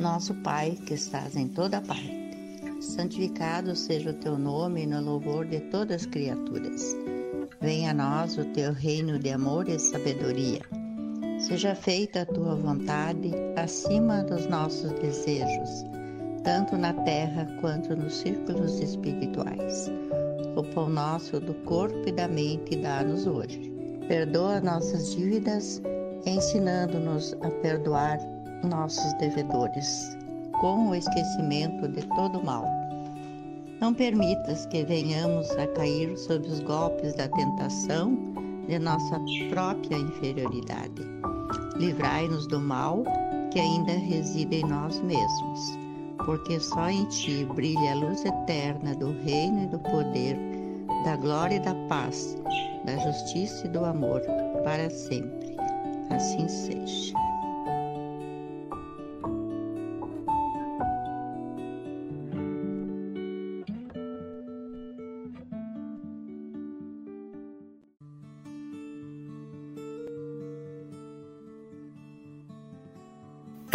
Nosso Pai que estás em toda parte, santificado seja o teu nome no louvor de todas as criaturas. Venha a nós o teu reino de amor e sabedoria. Seja feita a tua vontade acima dos nossos desejos, tanto na terra quanto nos círculos espirituais. O pão nosso do corpo e da mente dá-nos hoje. Perdoa nossas dívidas, ensinando-nos a perdoar nossos devedores, com o esquecimento de todo mal. Não permitas que venhamos a cair sob os golpes da tentação de nossa própria inferioridade. Livrai-nos do mal que ainda reside em nós mesmos, porque só em Ti brilha a luz eterna do reino e do poder, da glória e da paz, da justiça e do amor, para sempre. Assim seja.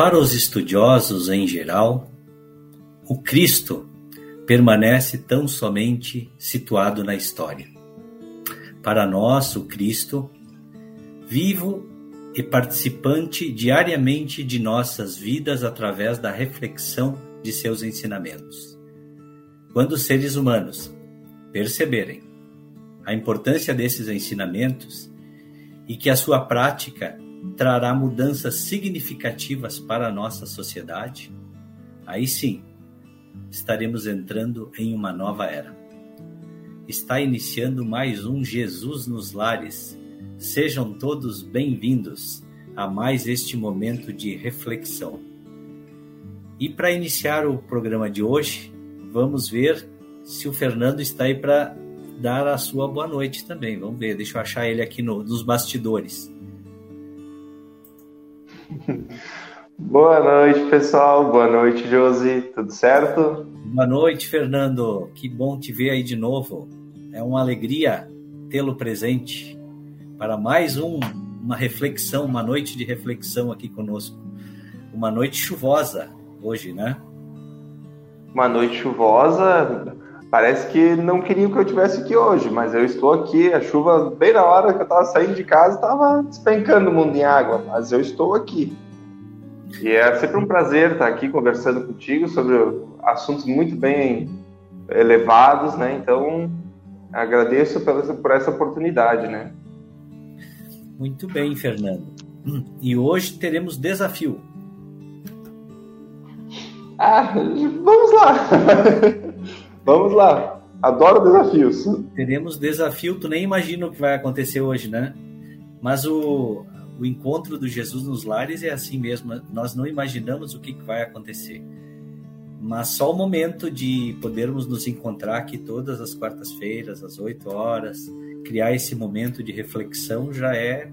Para os estudiosos em geral, o Cristo permanece tão somente situado na história. Para nós, o Cristo, vivo e participante diariamente de nossas vidas através da reflexão de seus ensinamentos. Quando os seres humanos perceberem a importância desses ensinamentos e que a sua prática trará mudanças significativas para a nossa sociedade, aí sim estaremos entrando em uma nova era. Está iniciando mais um Jesus nos Lares. Sejam todos bem-vindos a mais este momento de reflexão. E para iniciar o programa de hoje, vamos ver se o Fernando está aí para dar a sua boa noite também. Vamos ver, deixa eu achar ele aqui no, nos bastidores. Boa noite, pessoal. Boa noite, Josi. Tudo certo? Boa noite, Fernando. Que bom te ver aí de novo. É uma alegria tê-lo presente para mais um, uma reflexão, uma noite de reflexão aqui conosco. Uma noite chuvosa hoje, né? Uma noite chuvosa. Parece que não queriam que eu estivesse aqui hoje, mas eu estou aqui. A chuva, bem na hora que eu estava saindo de casa, estava despencando o mundo em água, mas eu estou aqui. E é sempre um prazer estar aqui conversando contigo sobre assuntos muito bem elevados, né? Então, agradeço por essa oportunidade, né? Muito bem, Fernando. E hoje teremos desafio. Ah, vamos lá! Vamos lá. Adoro desafios. Teremos desafio, tu nem imagina o que vai acontecer hoje, né? Mas o, o encontro do Jesus nos lares é assim mesmo. Nós não imaginamos o que vai acontecer. Mas só o momento de podermos nos encontrar aqui todas as quartas-feiras, às 8 horas, criar esse momento de reflexão já é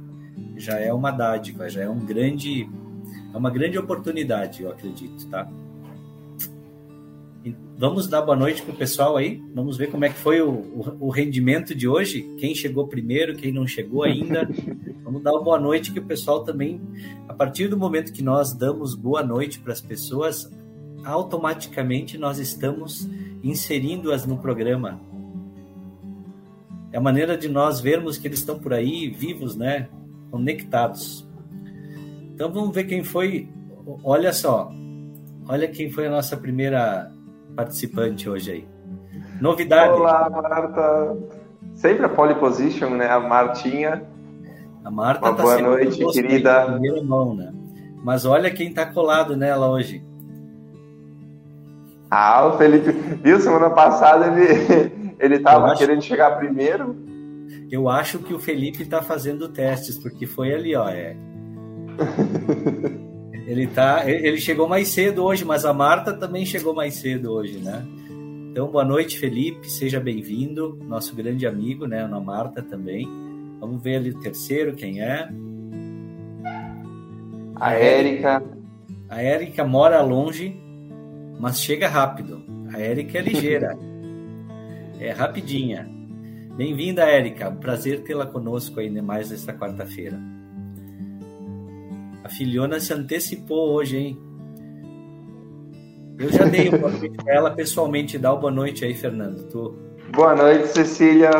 já é uma dádiva, já é um grande é uma grande oportunidade, eu acredito, tá? Vamos dar boa noite para o pessoal aí. Vamos ver como é que foi o, o, o, rendimento de hoje. Quem chegou primeiro, quem não chegou ainda. Vamos dar uma boa noite que o pessoal também, a partir do momento que nós damos boa noite para as pessoas, automaticamente nós estamos inserindo-as no programa. É a maneira de nós vermos que eles estão por aí vivos, né? Conectados. Então vamos ver quem foi. Olha só. Olha quem foi a nossa primeira participante hoje aí. Novidade. Olá, Marta. Sempre a pole position, né? A Martinha. A Marta Uma tá boa noite, querida. Mão, né? Mas olha quem tá colado nela hoje. Ah, o Felipe. Viu? Semana passada ele, ele tava acho... querendo chegar primeiro. Eu acho que o Felipe tá fazendo testes, porque foi ali, ó. É. Ele tá, ele chegou mais cedo hoje, mas a Marta também chegou mais cedo hoje, né? Então, boa noite, Felipe, seja bem-vindo, nosso grande amigo, né? A Marta também. Vamos ver ali o terceiro, quem é? A Érica. A Érica mora longe, mas chega rápido. A Érica é ligeira. é rapidinha. Bem-vinda, Érica. Prazer tê-la conosco ainda mais nesta quarta-feira. Filhona se antecipou hoje, hein? Eu já dei boa noite para ela pessoalmente. Dá uma boa noite aí, Fernando. Tu... Boa noite, Cecília.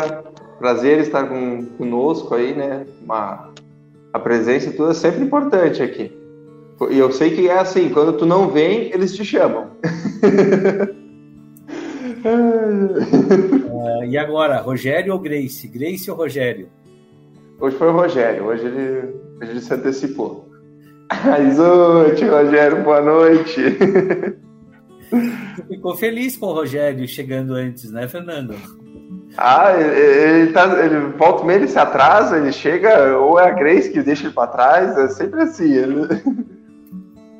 Prazer estar com, conosco aí, né? Uma, a presença tua é sempre importante aqui. E eu sei que é assim, quando tu não vem, eles te chamam. uh, e agora, Rogério ou Grace? Grace ou Rogério? Hoje foi o Rogério, hoje ele, hoje ele se antecipou. Aizute, Rogério, boa noite. Ficou feliz com o Rogério chegando antes, né, Fernando? Ah, ele, ele, tá, ele volta meio, ele se atrasa, ele chega, ou é a Grace que deixa ele para trás, é sempre assim. Ele...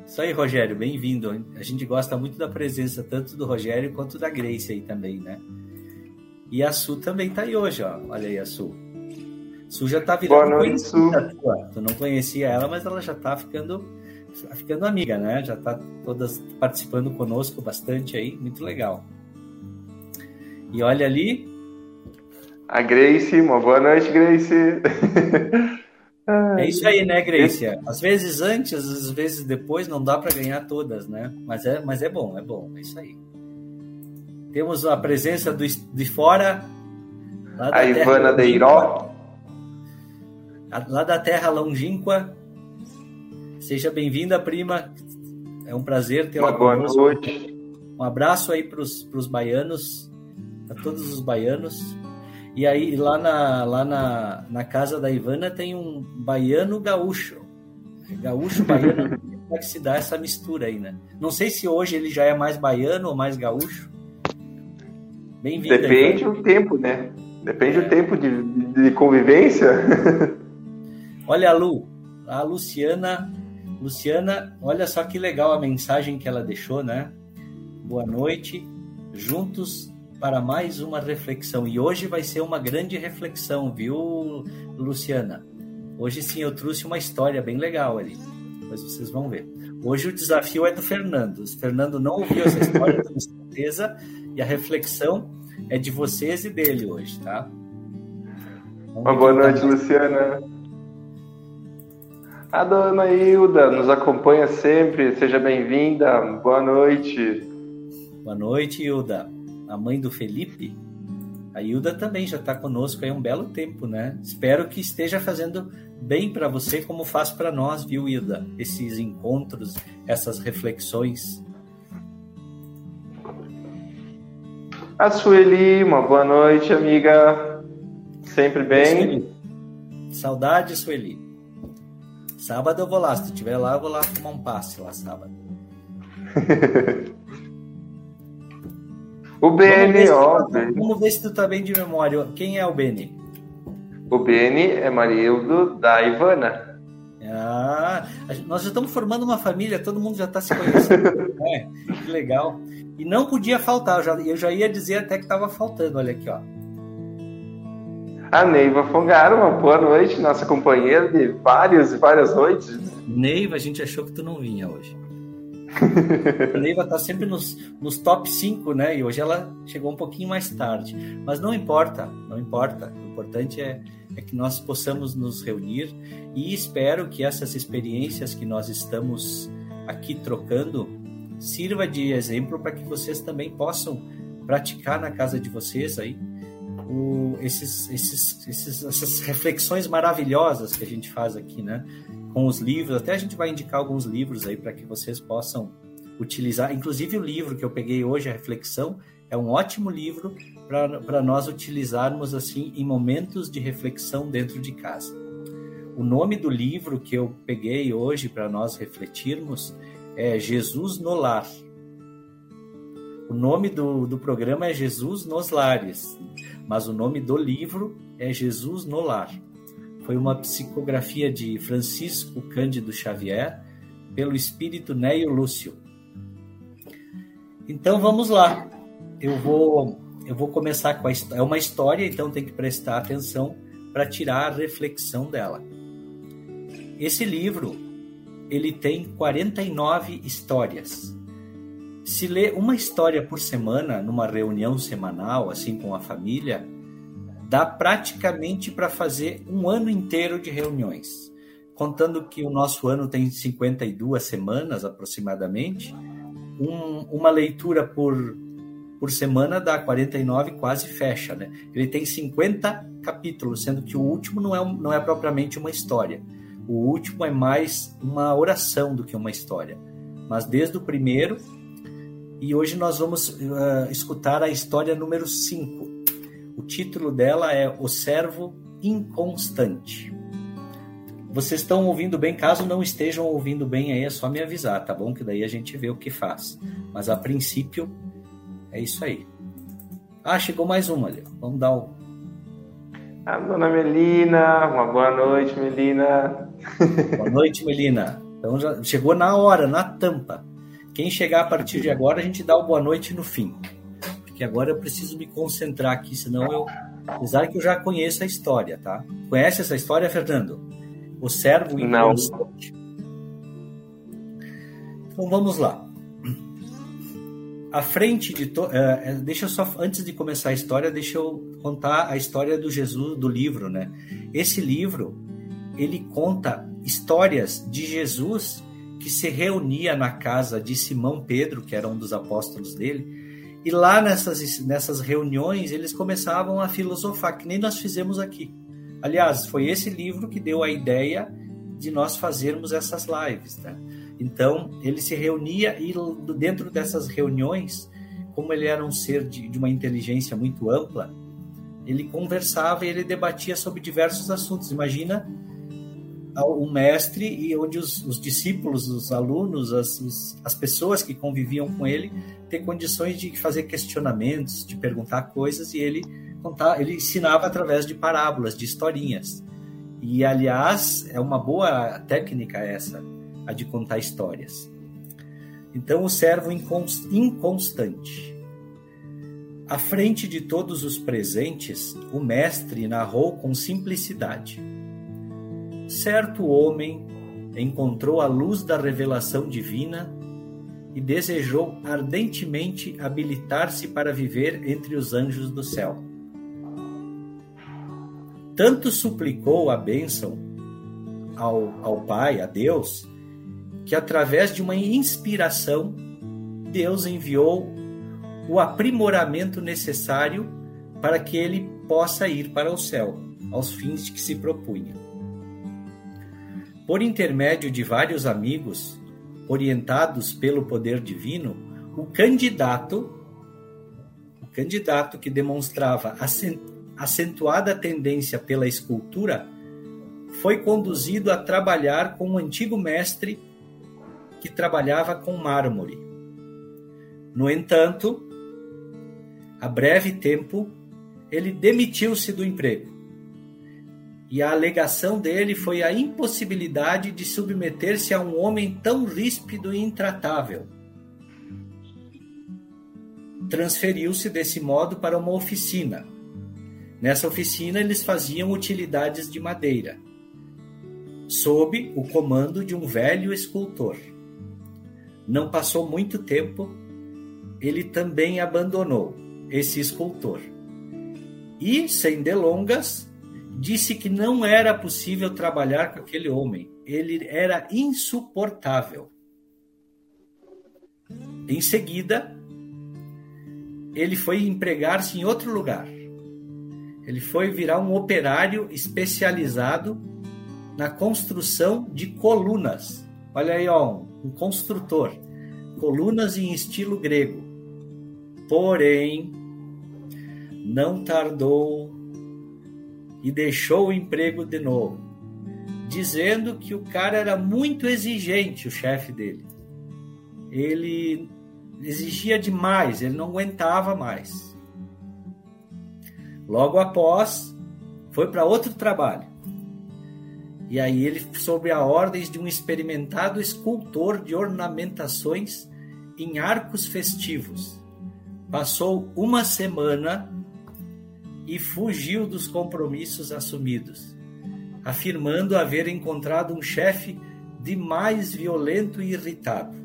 Isso aí, Rogério, bem-vindo. A gente gosta muito da presença tanto do Rogério quanto da Grace aí também, né? E a Su também tá aí hoje, ó. Olha aí a Su. Su já tá virando Boa noite, Su. Tu não conhecia ela, mas ela já tá ficando ficando amiga, né? Já tá todas participando conosco bastante aí, muito legal. E olha ali. A Grace, uma boa noite, Grace. É isso aí, né, Grace? Às vezes antes, às vezes depois, não dá para ganhar todas, né? Mas é, mas é bom, é bom, é isso aí. Temos a presença do, de fora. a Ivana Deiró. Lá da terra longínqua. Seja bem-vinda, prima. É um prazer ter Uma boa noite. Um abraço aí para os baianos, para todos os baianos. E aí, lá na, lá na, na casa da Ivana tem um baiano gaúcho. Gaúcho baiano. Como é que se dá essa mistura aí, né? Não sei se hoje ele já é mais baiano ou mais gaúcho. Bem-vindo. Depende do tempo, né? Depende do é. tempo de, de convivência. Olha a Lu, a Luciana. Luciana, olha só que legal a mensagem que ela deixou, né? Boa noite. Juntos para mais uma reflexão. E hoje vai ser uma grande reflexão, viu, Luciana? Hoje sim eu trouxe uma história bem legal ali. Depois vocês vão ver. Hoje o desafio é do Fernando. O Fernando não ouviu essa história, com certeza, e a reflexão é de vocês e dele hoje, tá? Vamos uma boa noite, Luciana. A dona Hilda nos acompanha sempre, seja bem-vinda. Boa noite. Boa noite, Hilda a mãe do Felipe, a Hilda também já está conosco há um belo tempo, né? Espero que esteja fazendo bem para você, como faz para nós, viu, Hilda? Esses encontros, essas reflexões. A Sueli, uma boa noite, amiga. Sempre bem? Sueli. Saudade, Sueli. Sábado eu vou lá. Se tu estiver lá, eu vou lá tomar um passe lá sábado. O Beni, ó. Tá, vamos ver se tu tá bem de memória. Quem é o Beni? O Beni é marido da Ivana. Ah, nós já estamos formando uma família, todo mundo já está se conhecendo. é, que legal. E não podia faltar, eu já, eu já ia dizer até que estava faltando, olha aqui, ó. A Neiva Fongaro, uma boa noite, nossa companheira de várias e várias noites. Neiva, a gente achou que tu não vinha hoje. a Neiva está sempre nos, nos top 5, né? E hoje ela chegou um pouquinho mais tarde. Mas não importa, não importa. O importante é, é que nós possamos nos reunir e espero que essas experiências que nós estamos aqui trocando sirva de exemplo para que vocês também possam praticar na casa de vocês aí o, esses, esses, esses, essas reflexões maravilhosas que a gente faz aqui, né? com os livros. Até a gente vai indicar alguns livros aí para que vocês possam utilizar. Inclusive o livro que eu peguei hoje, a reflexão, é um ótimo livro para nós utilizarmos assim em momentos de reflexão dentro de casa. O nome do livro que eu peguei hoje para nós refletirmos é Jesus no Lar. O nome do, do programa é Jesus nos Lares, mas o nome do livro é Jesus no Lar foi uma psicografia de Francisco Cândido Xavier pelo espírito Neio Lúcio. Então vamos lá. Eu vou eu vou começar com a é uma história, então tem que prestar atenção para tirar a reflexão dela. Esse livro ele tem 49 histórias. Se lê uma história por semana numa reunião semanal, assim com a família, dá praticamente para fazer um ano inteiro de reuniões. Contando que o nosso ano tem 52 semanas aproximadamente, um, uma leitura por, por semana dá 49, quase fecha, né? Ele tem 50 capítulos, sendo que o último não é, não é propriamente uma história. O último é mais uma oração do que uma história. Mas desde o primeiro, e hoje nós vamos uh, escutar a história número 5. O título dela é O Servo Inconstante. Vocês estão ouvindo bem? Caso não estejam ouvindo bem, aí é só me avisar, tá bom? Que daí a gente vê o que faz. Mas a princípio, é isso aí. Ah, chegou mais uma ali. Vamos dar o. A dona Melina, uma boa noite, Melina. Boa noite, Melina. Então já chegou na hora, na tampa. Quem chegar a partir de agora, a gente dá o boa noite no fim. Porque agora eu preciso me concentrar aqui, senão eu. Apesar que eu já conheço a história, tá? Conhece essa história, Fernando? O servo inconstante. Então vamos lá. À frente de to... Uh, deixa eu só antes de começar a história, deixa eu contar a história do Jesus do livro, né? Esse livro ele conta histórias de Jesus que se reunia na casa de Simão Pedro, que era um dos apóstolos dele, e lá nessas, nessas reuniões eles começavam a filosofar, que nem nós fizemos aqui. Aliás, foi esse livro que deu a ideia de nós fazermos essas lives. Né? Então, ele se reunia e dentro dessas reuniões, como ele era um ser de, de uma inteligência muito ampla, ele conversava e ele debatia sobre diversos assuntos. Imagina um mestre e onde os, os discípulos, os alunos, as, os, as pessoas que conviviam com ele, ter condições de fazer questionamentos, de perguntar coisas e ele contar, ele ensinava através de parábolas, de historinhas. E aliás, é uma boa técnica essa, a de contar histórias. Então, o servo inconstante. À frente de todos os presentes, o mestre narrou com simplicidade. Certo homem encontrou a luz da revelação divina e desejou ardentemente habilitar-se para viver entre os anjos do céu tanto suplicou a bênção ao, ao Pai, a Deus, que através de uma inspiração, Deus enviou o aprimoramento necessário para que ele possa ir para o céu, aos fins de que se propunha. Por intermédio de vários amigos, orientados pelo poder divino, o candidato, o candidato que demonstrava acentuada tendência pela escultura, foi conduzido a trabalhar com um antigo mestre que trabalhava com mármore. No entanto, a breve tempo, ele demitiu-se do emprego. E a alegação dele foi a impossibilidade de submeter-se a um homem tão ríspido e intratável. Transferiu-se desse modo para uma oficina, Nessa oficina, eles faziam utilidades de madeira, sob o comando de um velho escultor. Não passou muito tempo, ele também abandonou esse escultor. E, sem delongas, disse que não era possível trabalhar com aquele homem. Ele era insuportável. Em seguida, ele foi empregar-se em outro lugar ele foi virar um operário especializado na construção de colunas. Olha aí, ó, um construtor. Colunas em estilo grego. Porém, não tardou e deixou o emprego de novo, dizendo que o cara era muito exigente, o chefe dele. Ele exigia demais, ele não aguentava mais. Logo após, foi para outro trabalho. E aí ele, sob a ordens de um experimentado escultor de ornamentações em arcos festivos, passou uma semana e fugiu dos compromissos assumidos, afirmando haver encontrado um chefe de mais violento e irritado.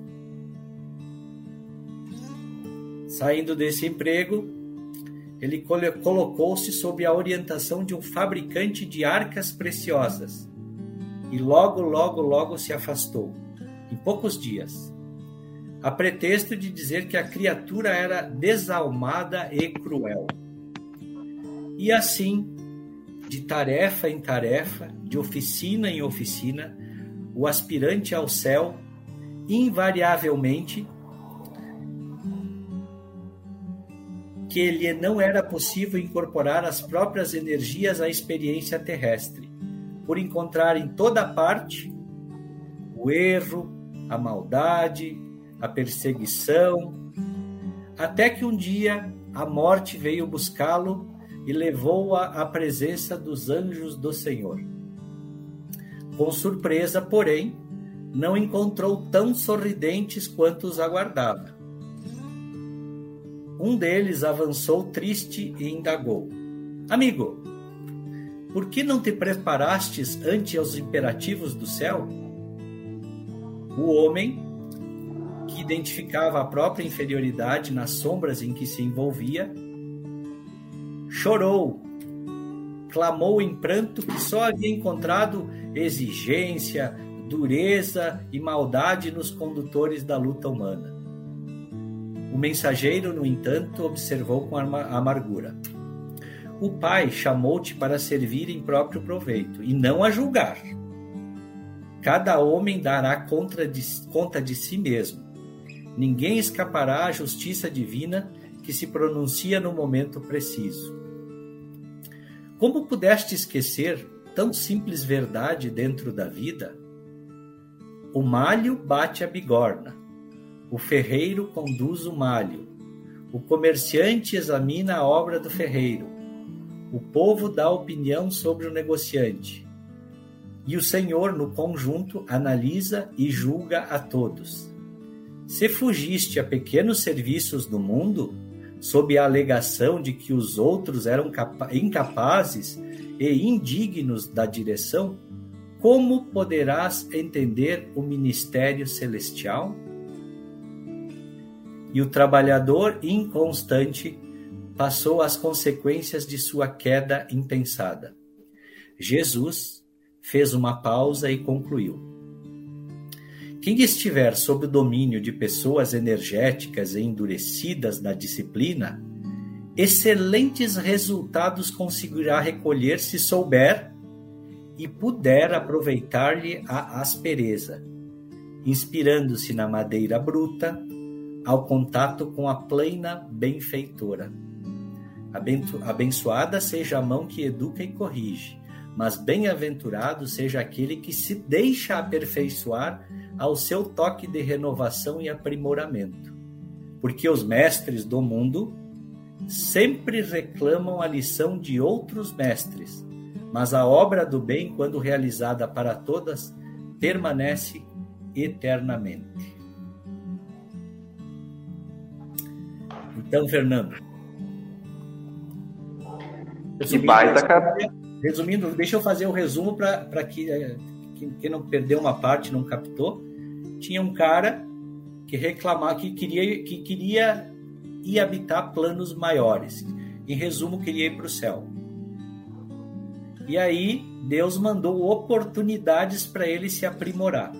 Saindo desse emprego, ele colocou-se sob a orientação de um fabricante de arcas preciosas e logo, logo, logo se afastou, em poucos dias. a pretexto de dizer que a criatura era desalmada e cruel. E assim, de tarefa em tarefa, de oficina em oficina, o aspirante ao céu, invariavelmente, que lhe não era possível incorporar as próprias energias à experiência terrestre, por encontrar em toda parte o erro, a maldade, a perseguição, até que um dia a morte veio buscá-lo e levou-a à presença dos anjos do Senhor. Com surpresa, porém, não encontrou tão sorridentes quanto os aguardava. Um deles avançou triste e indagou: Amigo, por que não te preparastes ante os imperativos do céu? O homem, que identificava a própria inferioridade nas sombras em que se envolvia, chorou, clamou em pranto que só havia encontrado exigência, dureza e maldade nos condutores da luta humana. O mensageiro, no entanto, observou com amargura. O Pai chamou-te para servir em próprio proveito e não a julgar. Cada homem dará conta de, conta de si mesmo. Ninguém escapará à justiça divina que se pronuncia no momento preciso. Como pudeste esquecer tão simples verdade dentro da vida? O malho bate a bigorna, o ferreiro conduz o malho. O comerciante examina a obra do ferreiro. O povo dá opinião sobre o negociante. E o Senhor, no conjunto, analisa e julga a todos. Se fugiste a pequenos serviços do mundo, sob a alegação de que os outros eram incapazes e indignos da direção, como poderás entender o ministério celestial? e o trabalhador inconstante passou as consequências de sua queda impensada. Jesus fez uma pausa e concluiu: Quem estiver sob o domínio de pessoas energéticas e endurecidas na disciplina, excelentes resultados conseguirá recolher se souber e puder aproveitar-lhe a aspereza, inspirando-se na madeira bruta, ao contato com a plena benfeitora. Abençoada seja a mão que educa e corrige, mas bem-aventurado seja aquele que se deixa aperfeiçoar ao seu toque de renovação e aprimoramento. Porque os mestres do mundo sempre reclamam a lição de outros mestres, mas a obra do bem, quando realizada para todas, permanece eternamente. Então, Fernando. Que baita cap... Resumindo, deixa eu fazer o um resumo para que eh, quem não perdeu uma parte, não captou. Tinha um cara que reclamava que queria, que queria ir habitar planos maiores. Em resumo, queria ir para o céu. E aí Deus mandou oportunidades para ele se aprimorar.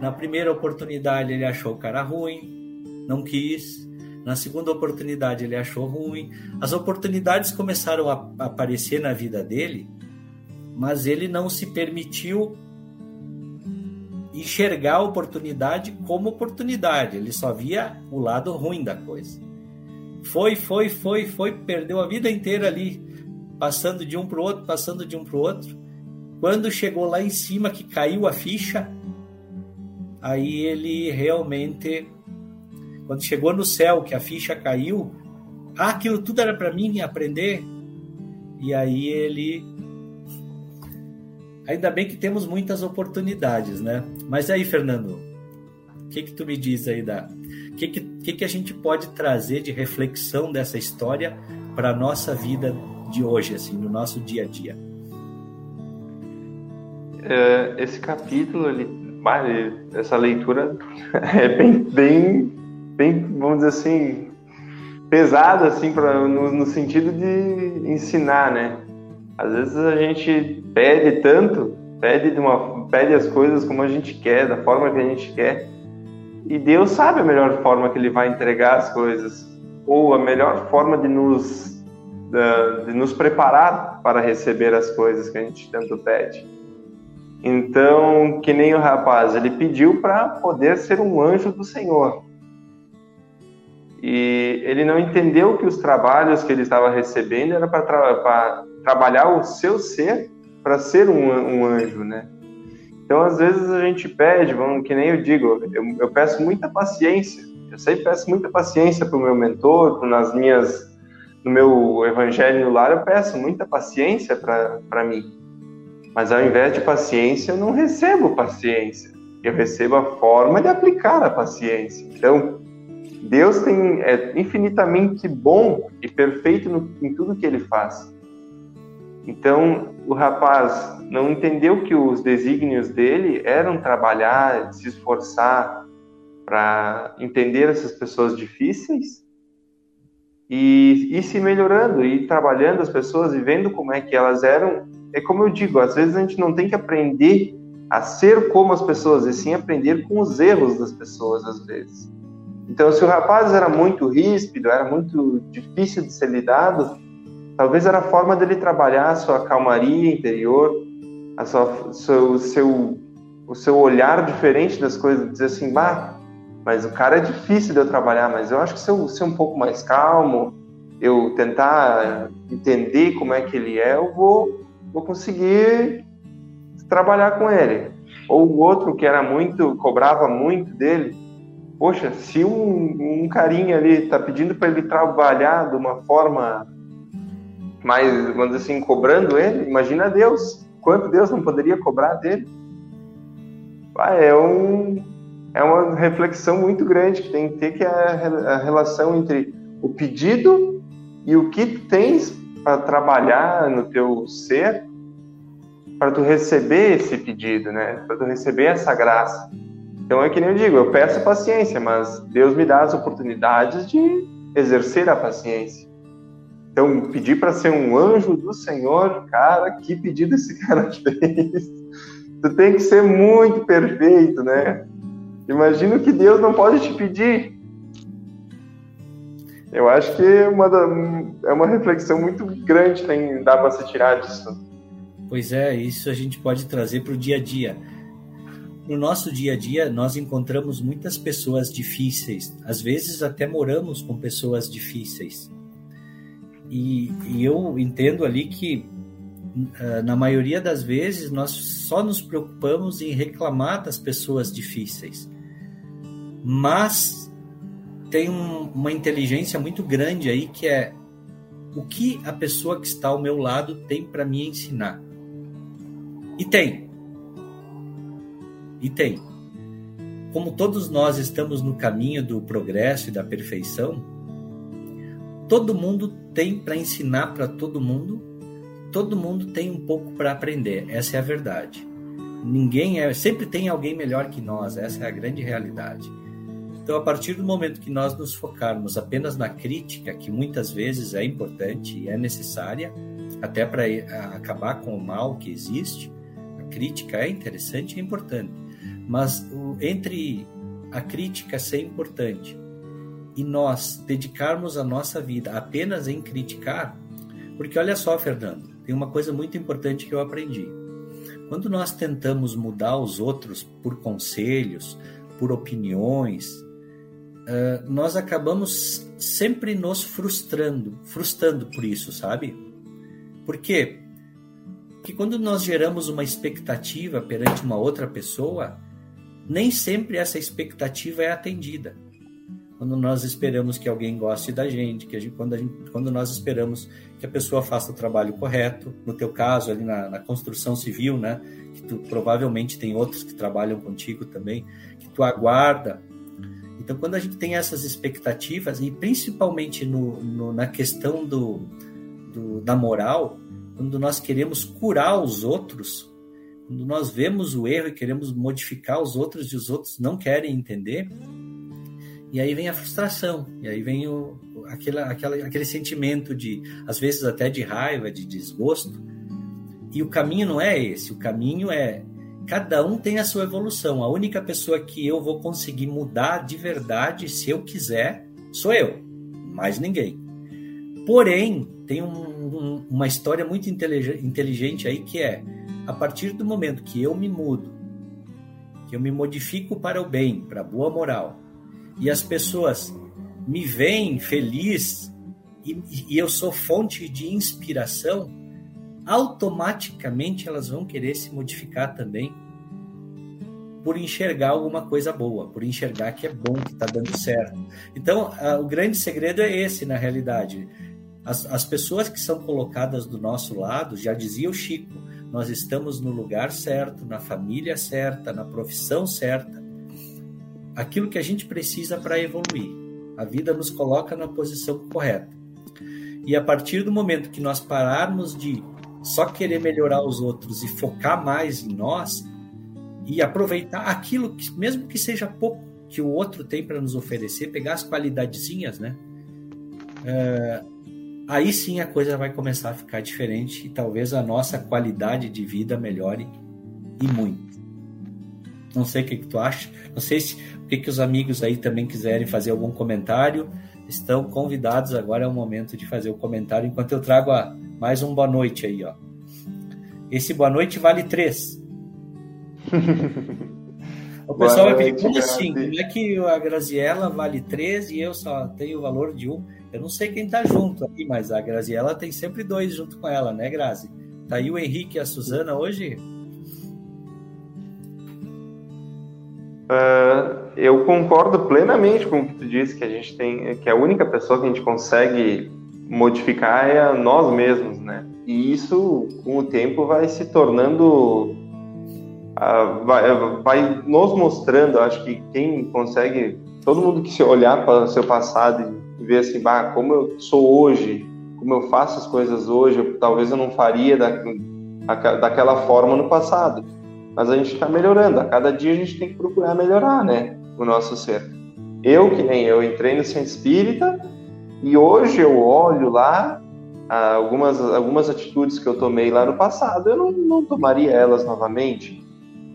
Na primeira oportunidade ele achou o cara ruim, não quis. Na segunda oportunidade ele achou ruim. As oportunidades começaram a aparecer na vida dele, mas ele não se permitiu enxergar a oportunidade como oportunidade. Ele só via o lado ruim da coisa. Foi, foi, foi, foi, perdeu a vida inteira ali, passando de um para o outro, passando de um para o outro. Quando chegou lá em cima, que caiu a ficha, aí ele realmente quando chegou no céu, que a ficha caiu, ah, aquilo tudo era para mim aprender. E aí ele. Ainda bem que temos muitas oportunidades, né? Mas aí, Fernando, o que que tu me diz aí da. O que, que, que, que a gente pode trazer de reflexão dessa história para nossa vida de hoje, assim, no nosso dia a dia? É, esse capítulo, ele, essa leitura é bem, bem bem, vamos dizer assim, pesado assim pra, no, no, sentido de ensinar, né? Às vezes a gente pede tanto, pede de uma, pede as coisas como a gente quer, da forma que a gente quer, e Deus sabe a melhor forma que Ele vai entregar as coisas, ou a melhor forma de nos, de nos preparar para receber as coisas que a gente tanto pede. Então, que nem o rapaz, ele pediu para poder ser um anjo do Senhor. E ele não entendeu que os trabalhos que ele estava recebendo era para tra trabalhar o seu ser para ser um, um, anjo, né? Então, às vezes a gente pede, vamos, que nem eu digo, eu, eu peço muita paciência. Eu sempre peço muita paciência para o meu mentor, nas minhas, no meu evangelho lar, eu peço muita paciência para mim. Mas ao invés de paciência, eu não recebo paciência. Eu recebo a forma de aplicar a paciência. Então, Deus tem, é infinitamente bom e perfeito no, em tudo que ele faz. Então, o rapaz não entendeu que os desígnios dele eram trabalhar, se esforçar para entender essas pessoas difíceis e ir se melhorando, e trabalhando as pessoas e vendo como é que elas eram é como eu digo, às vezes a gente não tem que aprender a ser como as pessoas, e sim aprender com os erros das pessoas, às vezes. Então, se o rapaz era muito ríspido, era muito difícil de ser lidado, talvez era a forma dele trabalhar a sua calmaria interior, a sua, seu, seu, o seu olhar diferente das coisas, dizer assim, bah, mas o cara é difícil de eu trabalhar, mas eu acho que se eu ser um pouco mais calmo, eu tentar entender como é que ele é, eu vou vou conseguir trabalhar com ele. Ou o outro que era muito, cobrava muito dele, poxa, se um, um carinha ali está pedindo para ele trabalhar de uma forma mais, vamos dizer assim, cobrando ele, imagina Deus, quanto Deus não poderia cobrar dele? Ah, é, um, é uma reflexão muito grande que tem que ter que a, a relação entre o pedido e o que tu tens para trabalhar no teu ser para tu receber esse pedido, né? Para tu receber essa graça. Então é que nem eu digo, eu peço paciência, mas Deus me dá as oportunidades de exercer a paciência. Então, pedir para ser um anjo do Senhor, cara, que pedido esse cara fez. Tu tem que ser muito perfeito, né? Imagina que Deus não pode te pedir. Eu acho que é uma, é uma reflexão muito grande tem dá para se tirar disso. Pois é, isso a gente pode trazer para o dia a dia. No nosso dia a dia, nós encontramos muitas pessoas difíceis, às vezes até moramos com pessoas difíceis. E, e eu entendo ali que, ah, na maioria das vezes, nós só nos preocupamos em reclamar das pessoas difíceis. Mas tem um, uma inteligência muito grande aí que é o que a pessoa que está ao meu lado tem para me ensinar. E tem. E tem. Como todos nós estamos no caminho do progresso e da perfeição, todo mundo tem para ensinar para todo mundo, todo mundo tem um pouco para aprender. Essa é a verdade. Ninguém é, sempre tem alguém melhor que nós, essa é a grande realidade. Então, a partir do momento que nós nos focarmos apenas na crítica, que muitas vezes é importante e é necessária, até para acabar com o mal que existe, a crítica é interessante e é importante. Mas o, entre a crítica ser importante e nós dedicarmos a nossa vida apenas em criticar, porque olha só, Fernando, tem uma coisa muito importante que eu aprendi. Quando nós tentamos mudar os outros por conselhos, por opiniões, nós acabamos sempre nos frustrando, frustrando por isso, sabe? Por quê? Porque quando nós geramos uma expectativa perante uma outra pessoa, nem sempre essa expectativa é atendida. Quando nós esperamos que alguém goste da gente, que gente, quando, gente, quando, nós esperamos que a pessoa faça o trabalho correto, no teu caso ali na, na construção civil, né, que tu provavelmente tem outros que trabalham contigo também, que tu aguarda então, quando a gente tem essas expectativas, e principalmente no, no, na questão do, do, da moral, quando nós queremos curar os outros, quando nós vemos o erro e queremos modificar os outros e os outros não querem entender, e aí vem a frustração, e aí vem o, aquela, aquela, aquele sentimento de, às vezes até de raiva, de desgosto. E o caminho não é esse, o caminho é cada um tem a sua evolução. A única pessoa que eu vou conseguir mudar de verdade, se eu quiser, sou eu, mais ninguém. Porém, tem um, um, uma história muito inteligente aí que é a partir do momento que eu me mudo, que eu me modifico para o bem, para a boa moral, e as pessoas me veem feliz e, e eu sou fonte de inspiração, automaticamente elas vão querer se modificar também por enxergar alguma coisa boa, por enxergar que é bom, que está dando certo. Então, a, o grande segredo é esse, na realidade. As, as pessoas que são colocadas do nosso lado, já dizia o Chico, nós estamos no lugar certo, na família certa, na profissão certa. Aquilo que a gente precisa para evoluir. A vida nos coloca na posição correta. E a partir do momento que nós pararmos de só querer melhorar os outros e focar mais em nós e aproveitar aquilo que, mesmo que seja pouco, que o outro tem para nos oferecer, pegar as qualidadezinhas, né? É, aí sim a coisa vai começar a ficar diferente e talvez a nossa qualidade de vida melhore e muito. Não sei o que, que tu acha, não sei se o que, que os amigos aí também quiserem fazer algum comentário, estão convidados. Agora é o momento de fazer o comentário enquanto eu trago a, mais um boa noite aí, ó. Esse boa noite vale três. o pessoal vai pedir, como assim? Como é que a Graziella vale três e eu só tenho o valor de um? Eu não sei quem tá junto aqui, mas a Graziella tem sempre dois junto com ela, né, Grazi? Tá aí o Henrique e a Suzana hoje? Uh, eu concordo plenamente com o que tu disse, que a gente tem, que a única pessoa que a gente consegue modificar é nós mesmos, né? E isso, com o tempo, vai se tornando. Uh, vai, vai, nos mostrando, acho que quem consegue, todo mundo que se olhar para o seu passado ver assim, bah, como eu sou hoje, como eu faço as coisas hoje, eu, talvez eu não faria da, daquela forma no passado. Mas a gente está melhorando, a cada dia a gente tem que procurar melhorar, né? O nosso ser. Eu, que nem eu, entrei no centro espírita e hoje eu olho lá algumas, algumas atitudes que eu tomei lá no passado, eu não, não tomaria elas novamente.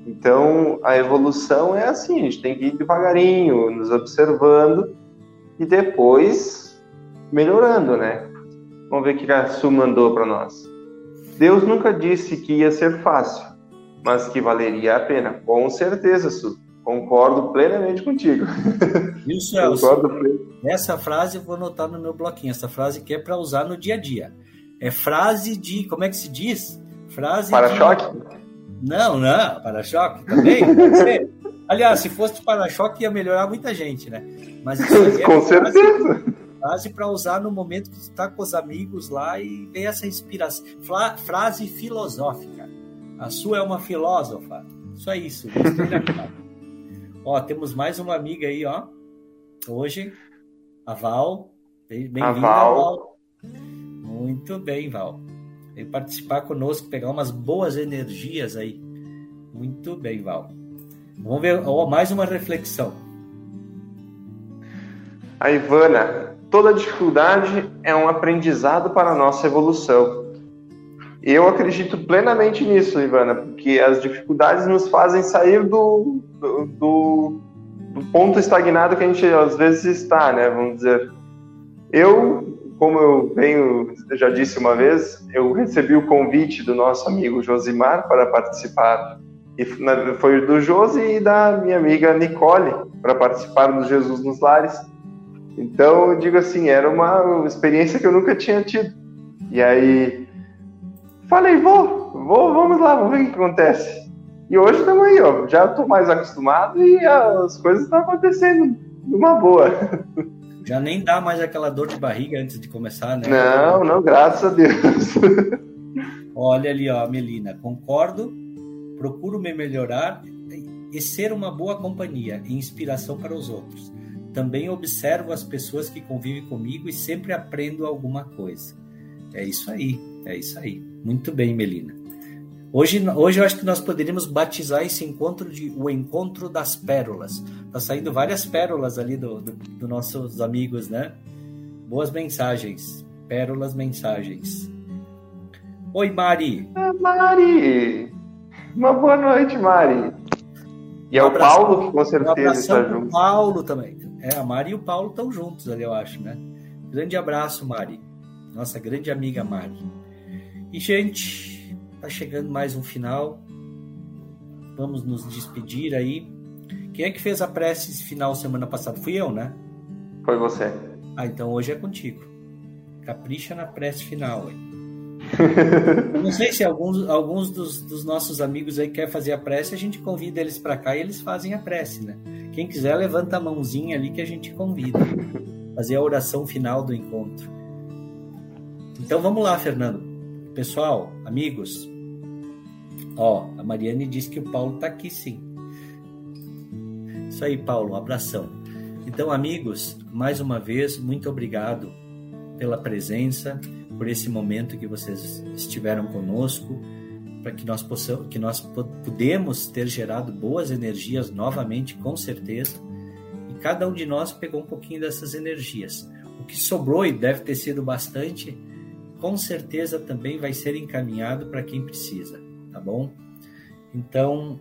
Então, a evolução é assim, a gente tem que ir devagarinho, nos observando e depois melhorando, né? Vamos ver o que a Su mandou para nós. Deus nunca disse que ia ser fácil, mas que valeria a pena. Com certeza, Su. Concordo plenamente contigo. Isso, Concordo plenamente. Essa frase eu vou anotar no meu bloquinho. Essa frase que é para usar no dia a dia. É frase de. Como é que se diz? Frase. Para-choque? De... Não, não. Para-choque também. Pode ser. Aliás, se fosse para-choque ia melhorar muita gente, né? Mas é Com certeza. Frase para usar no momento que está com os amigos lá e ver essa inspiração. Frase filosófica. A sua é uma filósofa. Só isso. Ó, temos mais uma amiga aí, ó. Hoje, a Val. Bem-vinda, Val. Val. Muito bem, Val. Vem participar conosco, pegar umas boas energias aí. Muito bem, Val. Vamos ver ó, mais uma reflexão. A Ivana, toda dificuldade é um aprendizado para a nossa evolução. Eu acredito plenamente nisso, Ivana, porque as dificuldades nos fazem sair do, do, do, do ponto estagnado que a gente às vezes está, né? Vamos dizer. Eu, como eu venho, já disse uma vez, eu recebi o convite do nosso amigo Josimar para participar. E foi do Josi e da minha amiga Nicole para participar do Jesus nos Lares. Então, eu digo assim, era uma experiência que eu nunca tinha tido. E aí, Falei, vou, vou, vamos lá, vamos ver o que acontece. E hoje estamos aí, ó. Já estou mais acostumado e as coisas estão acontecendo numa boa. Já nem dá mais aquela dor de barriga antes de começar, né? Não, não, graças a Deus. Olha ali, ó, Melina, concordo, procuro me melhorar e ser uma boa companhia e inspiração para os outros. Também observo as pessoas que convivem comigo e sempre aprendo alguma coisa. É isso aí, é isso aí. Muito bem, Melina. Hoje, hoje eu acho que nós poderíamos batizar esse encontro de o encontro das pérolas. Tá saindo várias pérolas ali dos do, do nossos amigos, né? Boas mensagens. Pérolas mensagens. Oi, Mari. É, Mari. Uma boa noite, Mari. E é um o Paulo que com certeza um está junto. O Paulo também. É, a Mari e o Paulo estão juntos ali, eu acho, né? Grande abraço, Mari. Nossa grande amiga Mari. E, gente, tá chegando mais um final. Vamos nos despedir aí. Quem é que fez a prece final semana passada? Fui eu, né? Foi você. Ah, então hoje é contigo. Capricha na prece final. Hein? Não sei se alguns, alguns dos, dos, nossos amigos aí quer fazer a prece, a gente convida eles para cá e eles fazem a prece, né? Quem quiser, levanta a mãozinha ali que a gente convida. Fazer a oração final do encontro. Então vamos lá, Fernando. Pessoal, amigos. Ó, a Mariane disse que o Paulo tá aqui sim. Isso aí, Paulo, um abração. Então, amigos, mais uma vez, muito obrigado pela presença, por esse momento que vocês estiveram conosco, para que nós possamos, que nós pudemos ter gerado boas energias novamente, com certeza. E cada um de nós pegou um pouquinho dessas energias. O que sobrou e deve ter sido bastante, com certeza também vai ser encaminhado para quem precisa, tá bom? Então,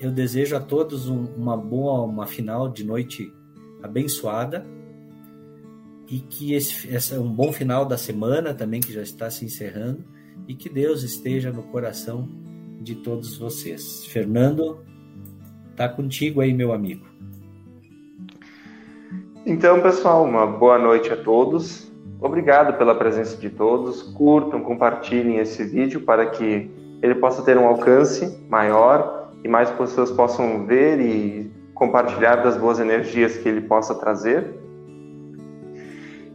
eu desejo a todos um, uma boa, uma final de noite abençoada e que esse, esse é um bom final da semana também que já está se encerrando e que Deus esteja no coração de todos vocês. Fernando, tá contigo aí, meu amigo. Então, pessoal, uma boa noite a todos. Obrigado pela presença de todos. Curtam, compartilhem esse vídeo para que ele possa ter um alcance maior e mais pessoas possam ver e compartilhar das boas energias que ele possa trazer.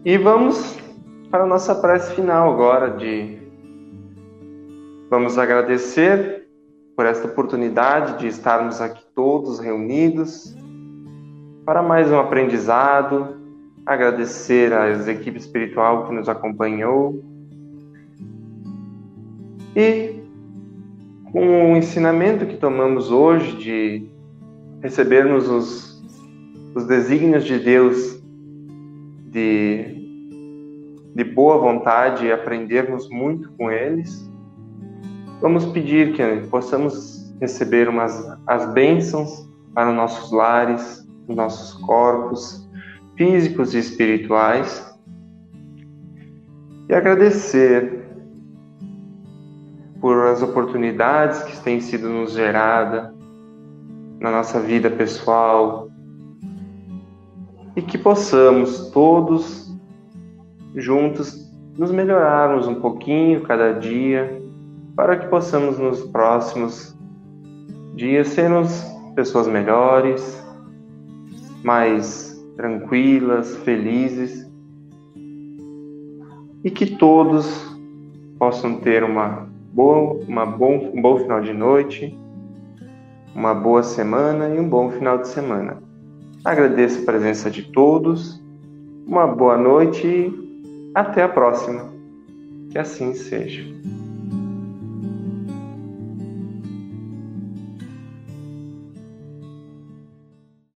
E vamos para a nossa prece final agora de vamos agradecer por esta oportunidade de estarmos aqui todos reunidos para mais um aprendizado, agradecer às equipe espiritual que nos acompanhou e com o ensinamento que tomamos hoje de recebermos os, os desígnios de Deus de de boa vontade e aprendermos muito com eles, vamos pedir que possamos receber umas, as bênçãos para nossos lares, nossos corpos físicos e espirituais e agradecer por as oportunidades que têm sido nos gerada na nossa vida pessoal e que possamos todos juntos nos melhorarmos um pouquinho cada dia, para que possamos nos próximos dias sermos pessoas melhores, mais tranquilas, felizes e que todos possam ter uma boa, uma bom, um bom final de noite, uma boa semana e um bom final de semana. Agradeço a presença de todos, uma boa noite até a próxima. Que assim seja.